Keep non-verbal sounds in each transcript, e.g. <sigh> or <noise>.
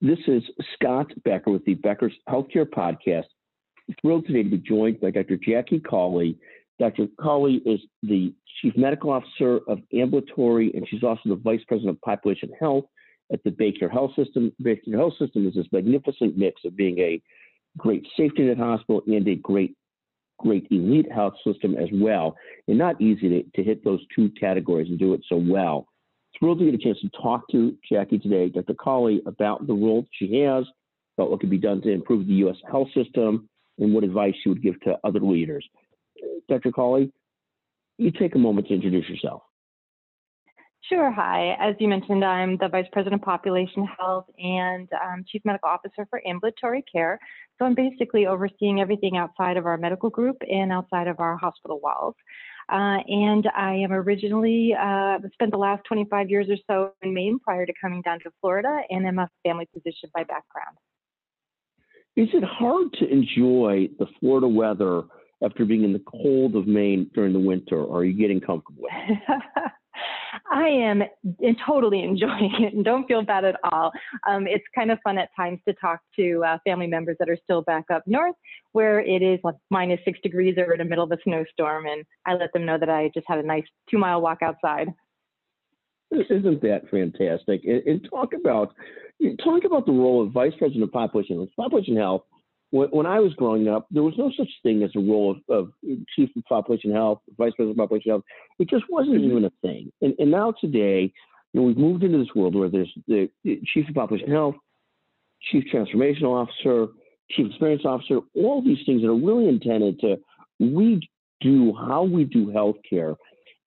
This is Scott Becker with the Becker's Healthcare Podcast. Thrilled today to be joined by Dr. Jackie Cawley. Dr. Cawley is the Chief Medical Officer of Ambulatory, and she's also the Vice President of Population Health at the BayCare Health System. BayCare Health System is this magnificent mix of being a great safety net hospital and a great, great elite health system as well. And not easy to, to hit those two categories and do it so well thrilled to get a chance to talk to Jackie today, Dr. Cawley, about the role she has, about what could be done to improve the U.S. health system, and what advice she would give to other leaders. Dr. Cawley, you take a moment to introduce yourself. Sure. Hi. As you mentioned, I'm the Vice President of Population Health and um, Chief Medical Officer for Ambulatory Care. So I'm basically overseeing everything outside of our medical group and outside of our hospital walls. Uh, and I am originally uh, spent the last 25 years or so in Maine prior to coming down to Florida, and am a family physician by background. Is it hard to enjoy the Florida weather after being in the cold of Maine during the winter? Or are you getting comfortable? <laughs> I am totally enjoying it and don't feel bad at all. Um, it's kind of fun at times to talk to uh, family members that are still back up north where it is like minus six degrees or in the middle of a snowstorm. And I let them know that I just had a nice two mile walk outside. Isn't that fantastic? And, and talk about talk about the role of vice president of population. Population health when, when I was growing up, there was no such thing as a role of, of chief of population health, vice president of population health. It just wasn't mm-hmm. even a thing. And, and now today, you know, we've moved into this world where there's the chief of population health, chief transformational officer, chief experience officer, all these things that are really intended to redo how we do healthcare.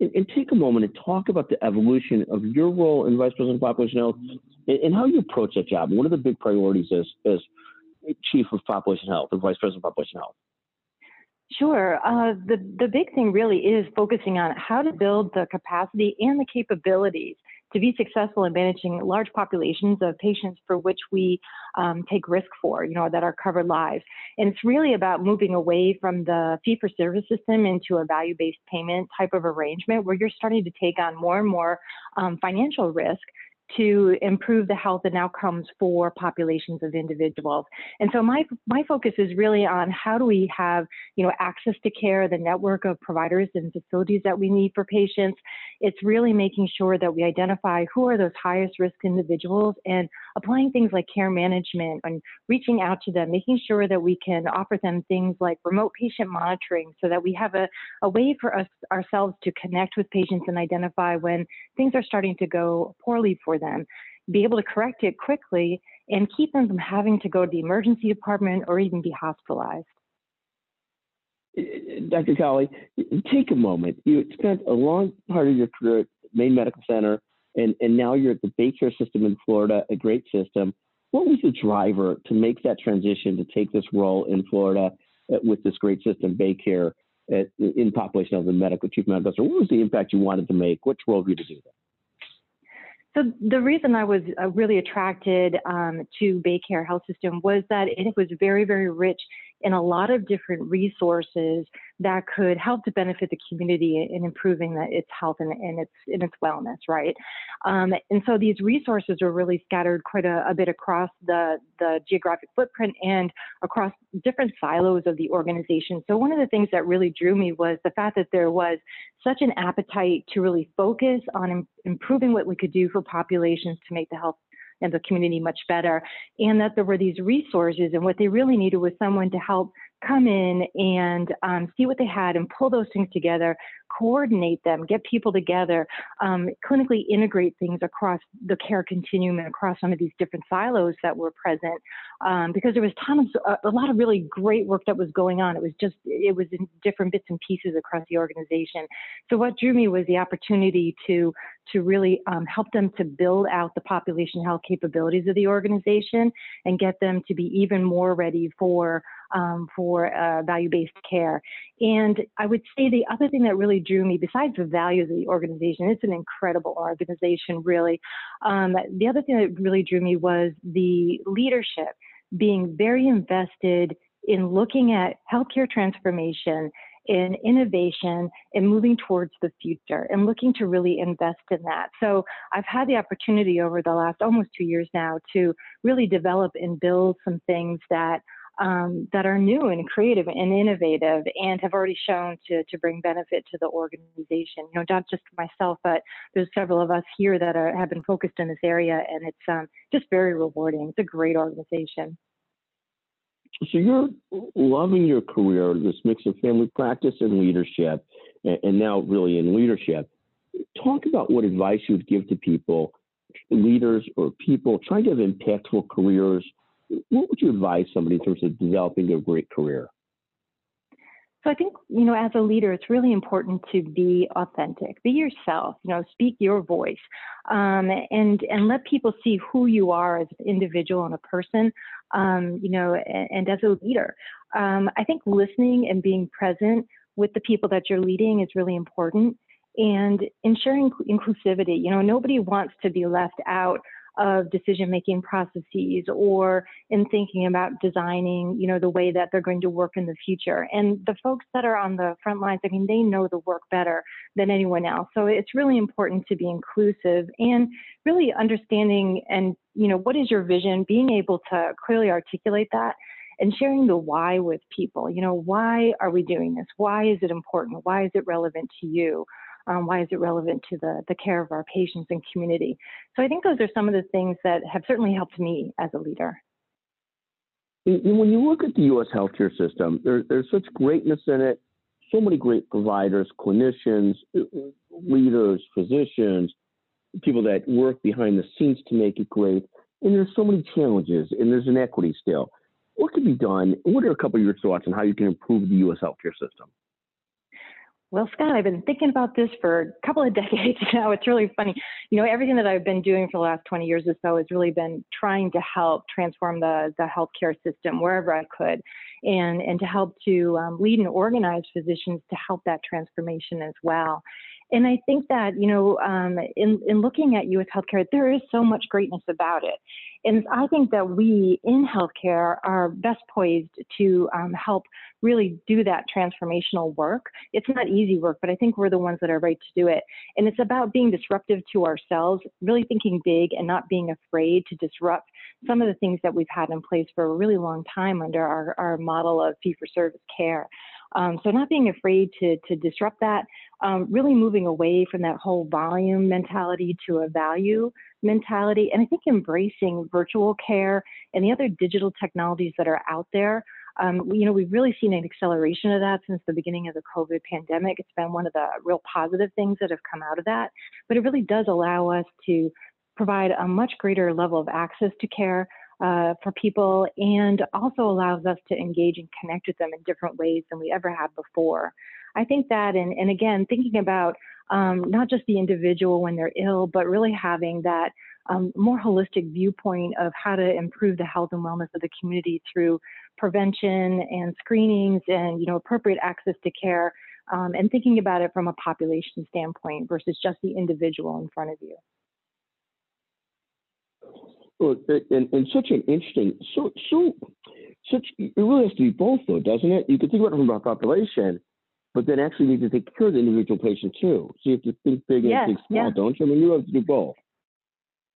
And, and take a moment and talk about the evolution of your role in vice president of population health and, and how you approach that job. One of the big priorities is, is chief of population health or vice president of population health? Sure. Uh, the the big thing really is focusing on how to build the capacity and the capabilities to be successful in managing large populations of patients for which we um, take risk for, you know, that are covered lives. And it's really about moving away from the fee for service system into a value based payment type of arrangement where you're starting to take on more and more um, financial risk to improve the health and outcomes for populations of individuals. And so my my focus is really on how do we have, you know, access to care, the network of providers and facilities that we need for patients. It's really making sure that we identify who are those highest risk individuals and applying things like care management and reaching out to them, making sure that we can offer them things like remote patient monitoring so that we have a, a way for us ourselves to connect with patients and identify when things are starting to go poorly for them, be able to correct it quickly and keep them from having to go to the emergency department or even be hospitalized. Dr. Cawley, take a moment. You spent a long part of your career at Maine Medical Center and, and now you're at the BayCare system in Florida, a great system. What was the driver to make that transition to take this role in Florida uh, with this great system, BayCare, at, in population health and medical chief medical officer? What was the impact you wanted to make? What drove you to do that? So the reason I was uh, really attracted um, to BayCare Health System was that it was very, very rich in a lot of different resources that could help to benefit the community in improving the, its health and, and, its and its wellness, right? Um, and so these resources are really scattered quite a, a, bit across the the geographic footprint and across different silos of the organization. So one of the things that really drew me was the fact that there was such an appetite to really focus on Im- improving what we could do for populations to make the health and the community much better. And that there were these resources, and what they really needed was someone to help come in and um, see what they had and pull those things together, coordinate them, get people together, um, clinically integrate things across the care continuum and across some of these different silos that were present. Um, because there was tons, a, a lot of really great work that was going on. It was just, it was in different bits and pieces across the organization. So what drew me was the opportunity to to really um, help them to build out the population health capabilities of the organization and get them to be even more ready for um, for uh, value-based care. And I would say the other thing that really drew me, besides the values of the organization, it's an incredible organization, really. Um, the other thing that really drew me was the leadership being very invested in looking at healthcare transformation in innovation and moving towards the future and looking to really invest in that. So I've had the opportunity over the last almost two years now to really develop and build some things that um, that are new and creative and innovative and have already shown to, to bring benefit to the organization. You know, not just myself, but there's several of us here that are, have been focused in this area, and it's um, just very rewarding. It's a great organization. So you're loving your career, this mix of family practice and leadership, and, and now really in leadership. Talk about what advice you would give to people, leaders or people trying to have impactful careers what would you advise somebody in terms of developing a great career? So I think, you know, as a leader, it's really important to be authentic, be yourself, you know, speak your voice, um, and and let people see who you are as an individual and a person, um, you know, and, and, as a leader. Um, I think listening and being present with the people that you're leading is really important, and ensuring inclusivity. You know, nobody wants to be left out of decision making processes or in thinking about designing, you know, the way that they're going to work in the future. And the folks that are on the front lines, I mean, they know the work better than anyone else. So it's really important to be inclusive and really understanding and, you know, what is your vision, being able to clearly articulate that and sharing the why with people. You know, why are we doing this? Why is it important? Why is it relevant to you? Um, why is it relevant to the, the care of our patients and community? So I think those are some of the things that have certainly helped me as a leader. When you look at the U.S. healthcare system, there, there's such greatness in it, so many great providers, clinicians, leaders, physicians, people that work behind the scenes to make it great. And there's so many challenges, and there's inequity still. What could be done? What are a couple of your thoughts on how you can improve the U.S. healthcare system? Well, Scott, I've been thinking about this for a couple of <laughs> decades now. It's really funny. You know, everything that I've been doing for the last 20 years or so has really been trying to help transform the, the healthcare system wherever I could and, and to help to um, lead and organize physicians to help that transformation as well. And I think that, you know, um, in, in looking at US healthcare, there is so much greatness about it. And I think that we in healthcare are best poised to um, help really do that transformational work. It's not easy work, but I think we're the ones that are right to do it. And it's about being disruptive to ourselves, really thinking big and not being afraid to disrupt some of the things that we've had in place for a really long time under our, our model of fee for service care. Um, so not being afraid to, to disrupt that, um, really moving away from that whole volume mentality to a value mentality, and I think embracing virtual care and the other digital technologies that are out there um, you know, we've really seen an acceleration of that since the beginning of the COVID pandemic. It's been one of the real positive things that have come out of that. But it really does allow us to provide a much greater level of access to care uh, for people and also allows us to engage and connect with them in different ways than we ever have before. I think that, and, and again, thinking about um, not just the individual when they're ill, but really having that um, more holistic viewpoint of how to improve the health and wellness of the community through prevention and screenings and you know appropriate access to care um, and thinking about it from a population standpoint versus just the individual in front of you. And, and such an interesting, so so such it really has to be both though, doesn't it? You can think about it from a population, but then actually need to take care of the individual patient too. So you have to think big and think small, don't you? I mean, you have to do both.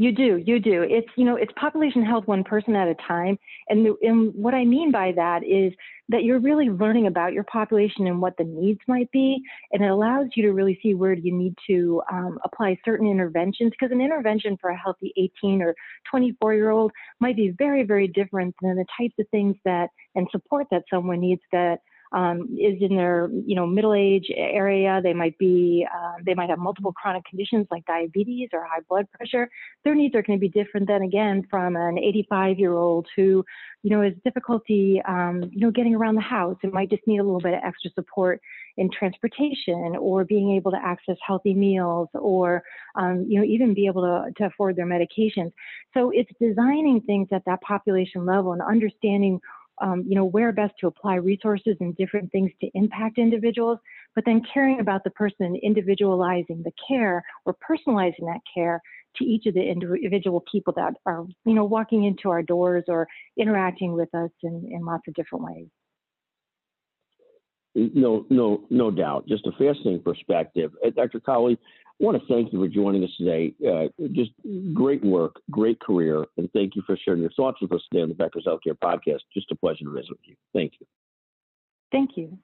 You do, you do. It's you know, it's population health one person at a time, and, the, and what I mean by that is that you're really learning about your population and what the needs might be, and it allows you to really see where you need to um, apply certain interventions. Because an intervention for a healthy 18 or 24 year old might be very, very different than the types of things that and support that someone needs that um, is in their you know middle age area. They might be uh, they might have multiple chronic conditions like diabetes or high blood pressure. Their needs are going to be different than again from an 85 year old who you know has difficulty um, you know getting around the house and might just need a little bit of extra support in transportation or being able to access healthy meals or um, you know even be able to, to afford their medications. So it's designing things at that population level and understanding um, you know, where best to apply resources and different things to impact individuals, but then caring about the person individualizing the care or personalizing that care to each of the individual people that are, you know, walking into our doors or interacting with us in, in lots of different ways. No, no, no doubt. Just a fascinating perspective. Uh, Dr. Cawley, I want to thank you for joining us today. Uh, just great work, great career, and thank you for sharing your thoughts with us today on the Becker's Healthcare Podcast. Just a pleasure to visit with you. Thank you. Thank you.